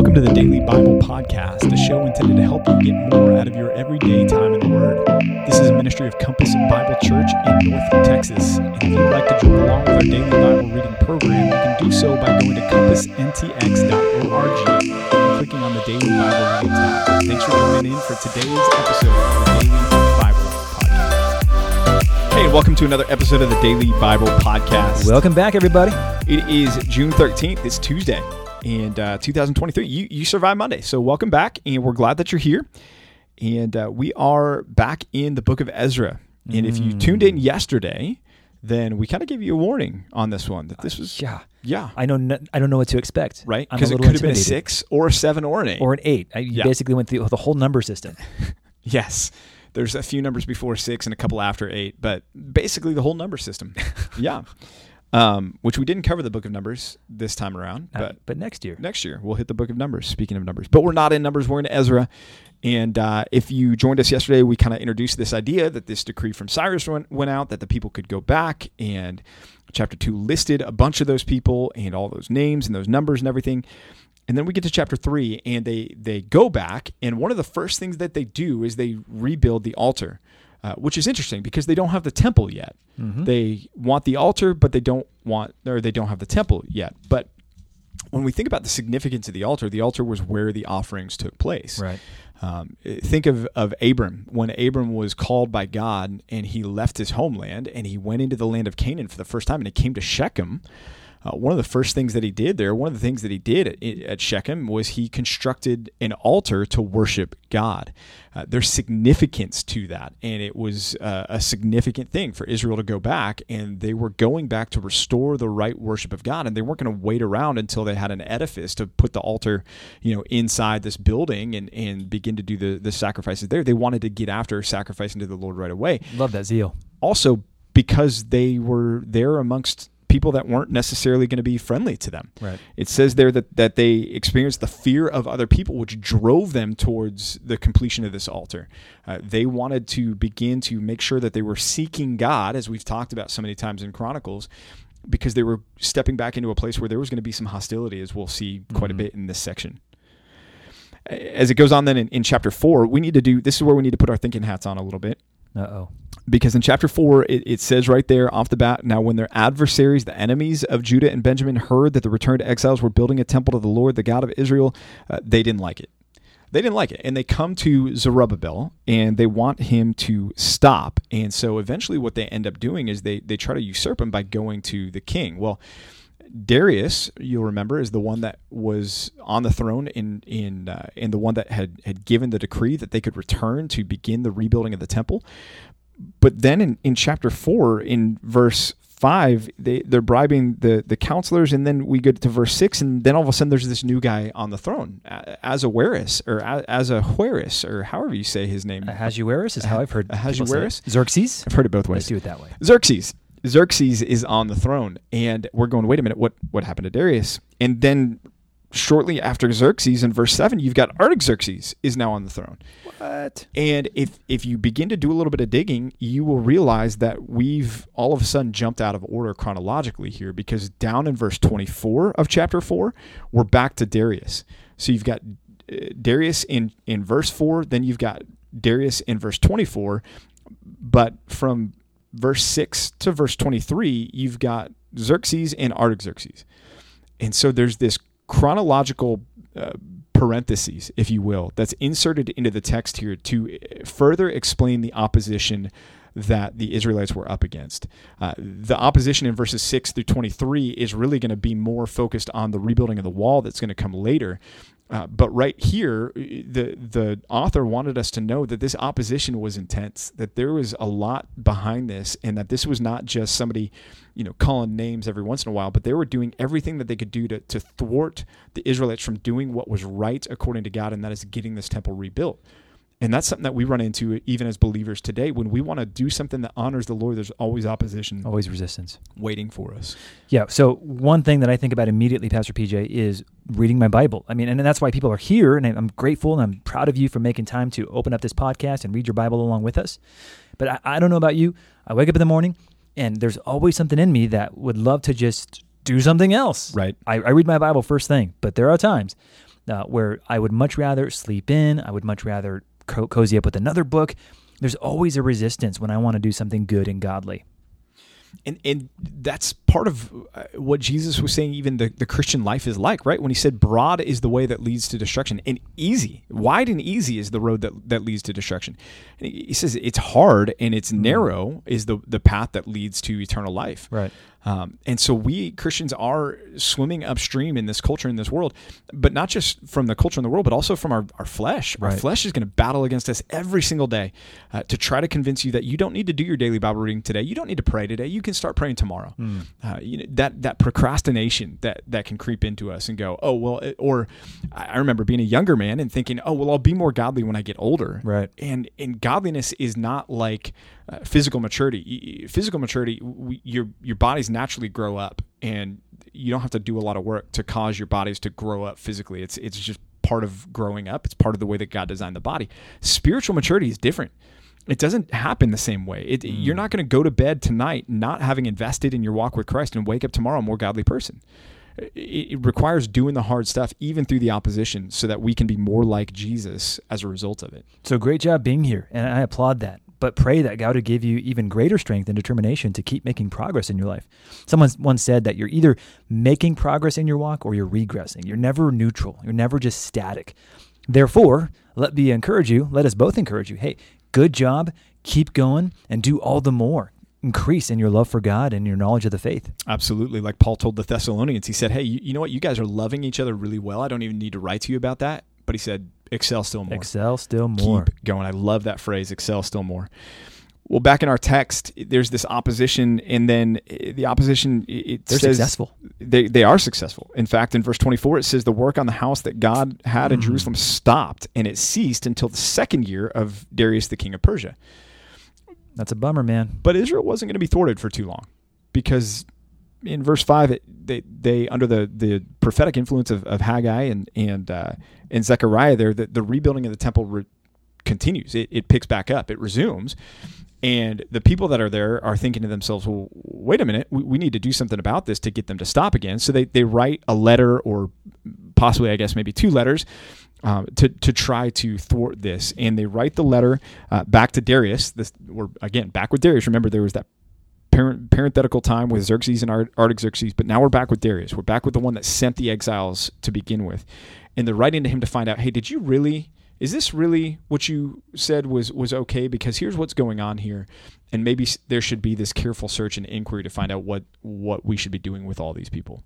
Welcome to the Daily Bible Podcast, a show intended to help you get more out of your everyday time in the Word. This is a ministry of Compass Bible Church in North Texas. And if you'd like to join along with our daily Bible reading program, you can do so by going to compassntx.org and clicking on the Daily Bible Reading tab. Thanks for joining in for today's episode of the Daily Bible Podcast. Hey, and welcome to another episode of the Daily Bible Podcast. Welcome back, everybody. It is June 13th. It's Tuesday and uh, 2023. You, you survived Monday. So welcome back. And we're glad that you're here. And uh, we are back in the book of Ezra. And if you tuned in yesterday, then we kind of gave you a warning on this one that this was, Yeah, yeah, I know. n- I don't know what to expect. right? Because it could have been a six or a seven or an eight. or an eight. I, you Yeah. basically went through the whole number system. yes. There's a few numbers before six and a couple after eight, but basically the whole number system. yeah. Um, which we didn't cover the book of Numbers this time around, Uh, but but next year, next year we'll hit the book of numbers. Speaking of numbers but we're not in numbers we're in ezra. And uh, if you joined us yesterday we kind of introduced this idea that this decree from cyrus went, went out that the people could go back and chapter 2 listed a bunch of those people and all those names and those numbers and everything. And then we get to chapter 3 and they they go back and one of the first things that they do is they rebuild the altar uh, which is interesting because they don't have the temple yet. They want the altar, but they don't want, or they don't have the temple yet. But when we think about the significance of the altar, the altar was where the offerings took place. right? Um, think of, of Abram when Abram was called by God and he left his homeland and he went into the land of Canaan for the first time and he came to Shechem. Uh, one of the first things that he did there, one of the things that he did at, at Shechem was he constructed an altar to worship God. Uh, there's significance to that, and it was uh, a significant thing for Israel to go back, and they were going back to restore the right worship of God, and they weren't going to wait around until they had an edifice to put the altar, you know, inside this building and, and begin to do the, the sacrifices there. They wanted to get after sacrificing to the Lord right away Love that zeal. also because they were there amongst people that weren't necessarily going to be friendly to them. Right. It says there that, that they experienced the fear of other people, which drove them towards the completion of this altar. Uh, they wanted to begin to make sure that they were seeking God, as we've talked about so many times in Chronicles, because they were stepping back into a place where there was going to be some hostility, as we'll see quite a bit in this section as it goes on then in, in chapter four, we need to do this is where we need to put our thinking hats on a little bit Uh oh. Because in chapter 4 it, it says right there off the bat now when their adversaries the enemies of judah and benjamin heard that the returned exiles were building a temple to the lord the god of israel uh, they didn't like it. They didn't like it. And they come to zerubbabel and they want him to stop. And so eventually what they end up doing is they, they try to usurp him by going to the king. Well Darius, you'll remember, is the one that was on the throne in in uh, in the one that had had given the decree that they could return to begin the rebuilding of the temple. But then in, in chapter four, in verse five, they they're bribing the the counselors, and then we get to verse six, and then all of a sudden there's this new guy on the throne, a- Azawaris or as a- or however you say his name. Ahasuerus is how ah, I've heard. people say it. Ahasuerus? Xerxes. I've heard it both ways. Let's do it that way. Xerxes. Xerxes is on the throne, and we're going. Wait a minute. What what happened to Darius? And then shortly after Xerxes, in verse seven, you've got Artaxerxes is now on the throne. What? And if if you begin to do a little bit of digging, you will realize that we've all of a sudden jumped out of order chronologically here because down in verse 24 of chapter 4, we're back to Darius. So you've got uh, Darius in in verse 4, then you've got Darius in verse 24, but from verse 6 to verse 23, you've got Xerxes and Artaxerxes. And so there's this chronological uh, parentheses, if you will, that's inserted into the text here to further explain the opposition that the Israelites were up against. Uh, the opposition in verses 6 through 23 is really going to be more focused on the rebuilding of the wall that's going to come later. Uh, but right here, the the author wanted us to know that this opposition was intense, that there was a lot behind this, and that this was not just somebody, you know, calling names every once in a while, but they were doing everything that they could do to, to thwart the Israelites from doing what was right according to God, and that is getting this temple rebuilt. And that's something that we run into even as believers today. When we want to do something that honors the Lord, there's always opposition Always resistance. waiting for us. Yeah. So one thing that I think about immediately, Pastor PJ, is reading my Bible. I mean, and that's why people are here, and I'm grateful and I'm proud of you for making time to open up this podcast and read your Bible along with us. But I, I don't know about you. I wake up in the morning, and there's always something in me that would love to just do something else. Right. I, I read my Bible first thing, but there are times uh, where I would much rather sleep in, I would much rather co- cozy up with another book. There's always a resistance when I want to do something good and godly. And, and that's part of uh, what Jesus was saying, even the, the Christian life is like, right? When he said, broad is the way that leads to destruction, and easy, wide and easy is the road that, that leads to destruction. And he says it's hard and it's Mm-hmm. narrow is the, the path that leads to eternal life. Right. Um, and so we Christians are swimming upstream in this culture, in this world, but not just from the culture in the world, but also from our, our flesh. Our flesh is going to battle against us every single day uh, to try to convince you that you don't need to do your daily Bible reading today. You don't need to pray today. You can start praying tomorrow. Uh, you know, that that procrastination that that can creep into us and go, oh well. It, or I I remember being a younger man and thinking, oh well, I'll be more godly when I get older. Right. And and godliness is not like uh, physical maturity. Physical maturity, we, your your bodies naturally grow up, and you don't have to do a lot of work to cause your bodies to grow up physically. It's it's just part of growing up. It's part of the way that God designed the body. Spiritual maturity is different. It doesn't happen the same way. It, You're not going to go to bed tonight not having invested in your walk with Christ and wake up tomorrow a more godly person. It, it requires doing the hard stuff even through the opposition so that we can be more like Jesus as a result of it. So great job being here, and I applaud that. But pray that God would give you even greater strength and determination to keep making progress in your life. Someone once said that you're either making progress in your walk or you're regressing. You're never neutral. You're never just static. Therefore, let me encourage you, let us both encourage you. Hey, good job, keep going, and do all the more. Increase in your love for God and your knowledge of the faith. Absolutely. Like Paul told the Thessalonians, he said, Hey, you, you know what? You guys are loving each other really well. I don't even need to write to you about that. But he said, Excel still more. Excel still more. Keep going. I love that phrase, excel still more. Well, back in our text, there's this opposition, and then uh, the opposition it They're says successful. They they are successful. In fact, in verse 24, it says the work on the house that God had in Mhm. Jerusalem stopped, and it ceased until the second year of Darius the king of Persia. That's a bummer, man. But Israel wasn't going to be thwarted for too long because in verse 5 it, they they under the, the prophetic influence of, of Haggai and and uh, and Zechariah there the, the rebuilding of the temple re- continues. It, it picks back up. It resumes. And the people that are there are thinking to themselves well wait a minute. We, we need to do something about this to get them to stop again. So they, they write a letter or possibly I guess maybe two letters um, to to try to thwart this, and they write the letter uh, back to Darius. This we're again back with Darius. Remember, there was that parent, parenthetical time with Xerxes and Art- Artaxerxes, but now we're back with Darius. We're back with the one that sent the exiles to begin with, and they're writing to him to find out, hey, did you really? Is this really what you said was was okay? Because here's what's going on here, and maybe there should be this careful search and inquiry to find out what what we should be doing with all these people.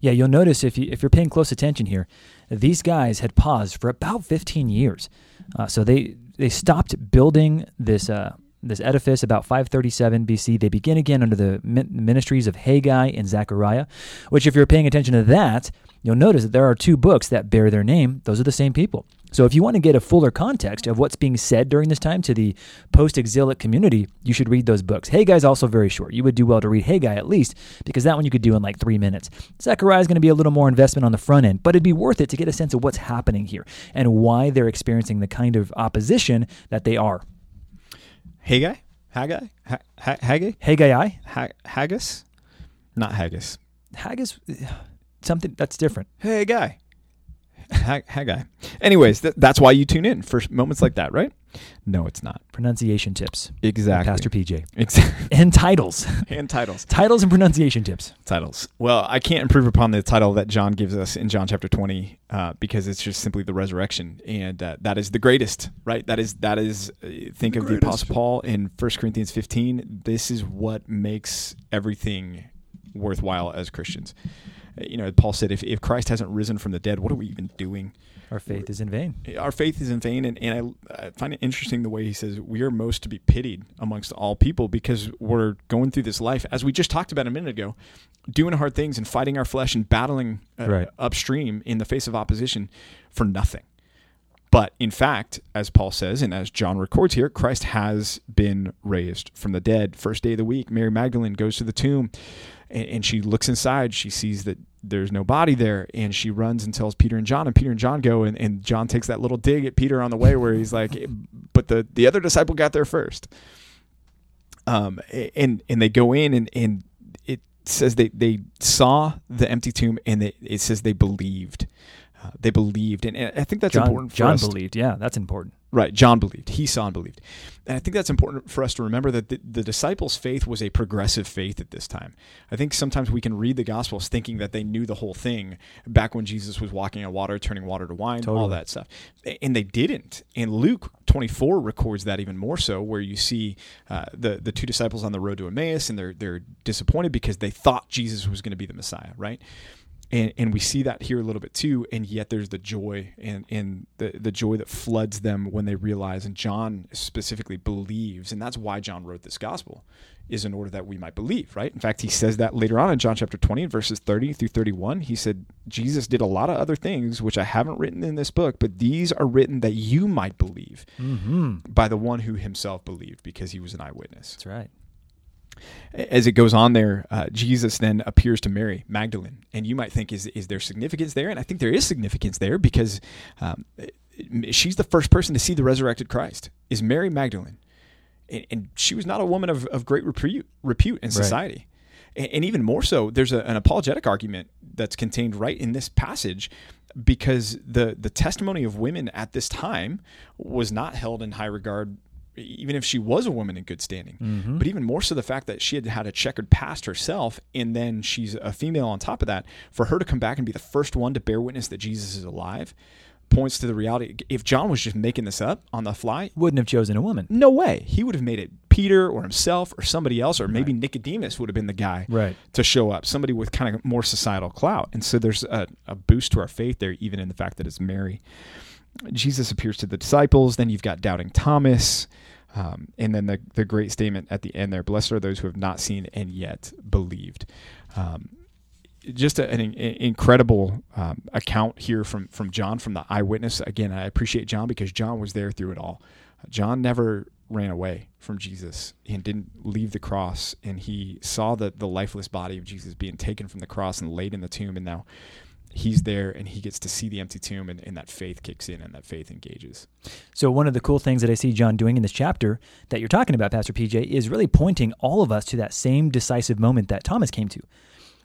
Yeah, you'll notice if you if you're paying close attention here, these guys had paused for about 15 years. Uh, so they they stopped building this uh, this edifice about 537 BC. They begin again under the ministries of Haggai and Zechariah, which if you're paying attention to that, you'll notice that there are two books that bear their name. Those are the same people. So if you want to get a fuller context of what's being said during this time to the post-exilic community, you should read those books. Haggai's also very short. You would do well to read Haggai at least because that one you could do in like three minutes. Zechariah is going to be a little more investment on the front end, but it'd be worth it to get a sense of what's happening here and why they're experiencing the kind of opposition that they are. Haggai, Haggai, ha- guy? ha- Haggai, Haggai, ha- Haggis, not Haggis. Haggis, something that's different. Hey, guy. Ha- Haggai. Anyways, th- that's why you tune in for moments like that, right? No, it's not. Pronunciation tips. Exactly. Pastor PJ. Exactly. And titles. and titles. titles and pronunciation tips. Titles. Well, I can't improve upon the title that John gives us in John chapter 20 uh, because it's just simply the resurrection. And uh, that is the greatest, right? That is, that is uh, think of the. Apostle Paul in 1 Corinthians 15. This is what makes everything worthwhile as Christians. You know, Paul said, if, if Christ hasn't risen from the dead, what are we even doing? Our faith is in vain. our faith is in vain and, and I, I find it interesting the way he says we are most to be pitied amongst all people because we're going through this life as we just talked about a minute ago doing hard things and fighting our flesh and battling uh, Right. upstream in the face of opposition for nothing but in fact as paul says and as john records here christ has been raised from the dead first day of the week mary magdalene goes to the tomb and, and she looks inside she sees that there's no body there and she runs and tells peter and john and peter and john go and, and john takes that little dig at peter on the way where he's like but the, the other disciple got there first um, and and they go in and, and it says they, they saw the empty tomb and they, it says they believed Uh, they believed, and, and I think that's John, important for John us. believed. Yeah, that's important. Right. John believed. He saw and believed. And I think that's important for us to remember that the, the disciples' faith was a progressive faith at this time. I think sometimes we can read the Gospels thinking that they knew the whole thing back when Jesus was walking on water, turning water to wine, all that stuff. And they didn't. And Luke 24 records that even more so, where you see uh, the, the two disciples on the road to Emmaus and they're, they're disappointed because they thought Jesus was going to be the Messiah, right? And, and we see that here a little bit too and yet there's the joy and, and the, the joy that floods them when they realize and john specifically believes and that's why john wrote this gospel is in order that we might believe right in fact he says that later on in john chapter 20 and verses 30 through 31 he said jesus did a lot of other things which i haven't written in this book but these are written that you might believe Mm-hmm. by the one who himself believed because he was an eyewitness That's right. As it goes on there, uh, Jesus then appears to Mary Magdalene, and you might think, is is there significance there? And I think there is significance there because um, she's the first person to see the resurrected Christ. Is Mary Magdalene, and, and she was not a woman of, of great repute repute in Right. society, and, and even more so, there's a, an apologetic argument that's contained right in this passage. Because the the testimony of women at this time was not held in high regard, even if she was a woman in good standing. Mm-hmm. but even more so the fact that she had had a checkered past herself and then she's a female on top of that. For her to come back and be the first one to bear witness that jesus is alive points to the reality. If john was just making this up on the fly Wouldn't have chosen a woman. no way. He would have made it peter or himself or somebody else or maybe nicodemus would have been the guy Right. to show up somebody with kind of more societal clout. And so there's a, a boost to our faith there even in the fact that it's mary. Jesus appears to the disciples. Then you've got doubting thomas um, and then the, the great statement at the end there blessed are those who have not seen and yet believed um, just a, an in- incredible um, account here from from John from the eyewitness. Again, I appreciate John because John was there through it all. John never ran away from Jesus and didn't leave the cross, and he saw the the lifeless body of Jesus being taken from the cross and laid in the tomb, and now he's there and he gets to see the empty tomb, and, and that faith kicks in and that faith engages. So one of the cool things that I see John doing in this chapter that you're talking about, Pastor PJ, is really pointing all of us to that same decisive moment that Thomas came to.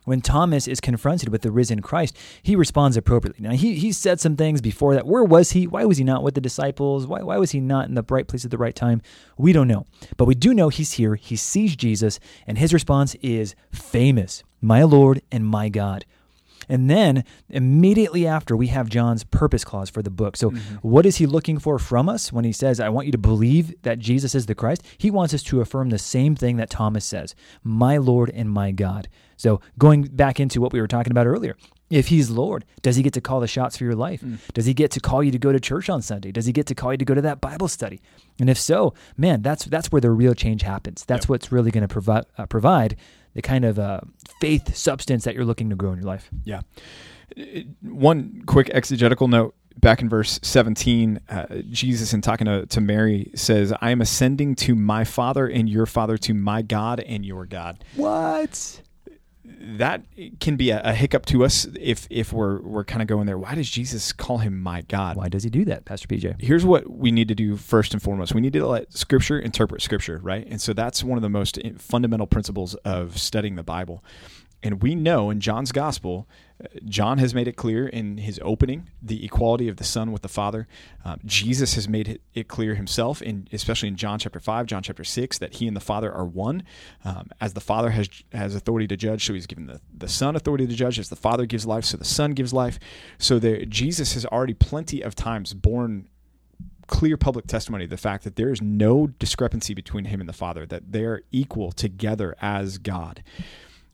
When Thomas is confronted with the risen Christ, he responds appropriately. Now, he, he said some things before that. Where was he? Why was he not with the disciples? Why, why was he not in the right place at the right time? We don't know. But we do know he's here. He sees Jesus, and his response is famous My Lord and my God. And then immediately after, we have John's purpose clause for the book. So, what is he looking for from us when he says, I want you to believe that Jesus is the Christ? He wants us to affirm the same thing that Thomas says My Lord and my God. So, going back into what we were talking about earlier, if he's Lord, does he get to call the shots for your life? Does he get to call you to go to church on Sunday? Does he get to call you to go to that Bible study? And if so, man, that's that's where the real change happens. That's Yep. what's really going to provide uh, provide the kind of uh, faith substance that you're looking to grow in your life. Yeah. Uh, One quick exegetical note back in verse 17, uh, Jesus, in talking to, to Mary, says, I am ascending to my Father and your Father, to my God and your God. What? That can be a, a hiccup to us if, if we're, we're kind of going there. Why does Jesus call him my God? Why does he do that, Pastor PJ? here's what we need to do first and foremost. We need to let Scripture interpret Scripture, right? And so that's one of the most fundamental principles of studying the Bible. And we know in John's Gospel, uh, John has made it clear in his opening the equality of the Son with the Father. Um, Jesus has made it, clear himself, in, especially in John chapter 5, John chapter 6, that he and the Father are one. Um, as the Father has, has authority to judge, so he's given the, the Son authority to judge. As the Father gives life, so the Son gives life. So there, Jesus has already plenty of times borne clear public testimony the fact that there is no discrepancy between him and the Father, that they're equal together as God.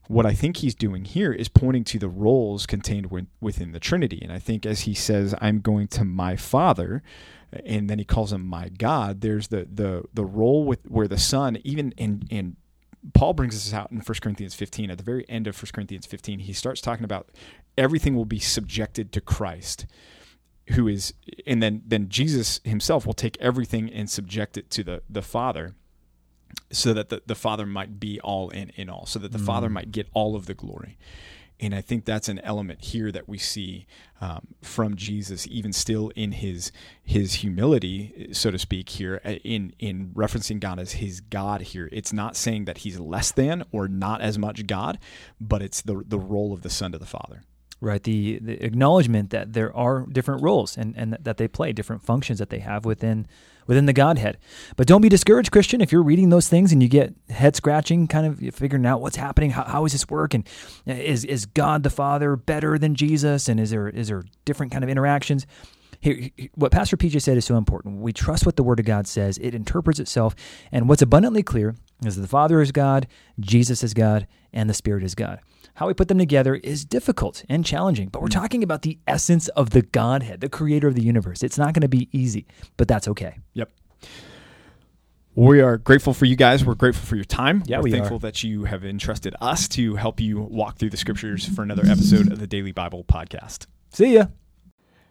What I think he's doing here is pointing to the roles contained within the Trinity. And I think as he says, I'm going to my Father, and then he calls him my God, there's the the the role with where the Son, even in in Paul brings this out in 1 Corinthians 15. At the very end of 1 Corinthians 15, he starts talking about everything will be subjected to Christ who is and then then Jesus himself will take everything and subject it to the the Father so that the, the Father might be all in in all so that the Father might get all of the glory and I think that's an element here that we see um, from Jesus, even still in his his humility, so to speak. Here, uh, in in referencing God as his God. Here, it's not saying that he's less than or not as much God, but it's the the role of the Son to the Father. right? The, the acknowledgement that there are different roles and, and that they play different functions that they have within within the Godhead. But don't be discouraged, Christian, if you're reading those things and you get head scratching, kind of figuring out what's happening, how, how is this work, and is is God the Father better than Jesus, and is there is there different kind of interactions? Here, what Pastor PJ said is so important. We trust what the Word of God says; it interprets itself, and what's abundantly clear is the Father is God, Jesus is God, and the Spirit is God. How we put them together is difficult and challenging, but we're mm. talking about the essence of the Godhead, the creator of the universe. It's not going to be easy, but that's okay. Yep. We are grateful for you guys. We're grateful for your time. Yeah, We're we thankful are. that you have entrusted us to help you walk through the scriptures for another episode of the Daily Bible Podcast. See ya.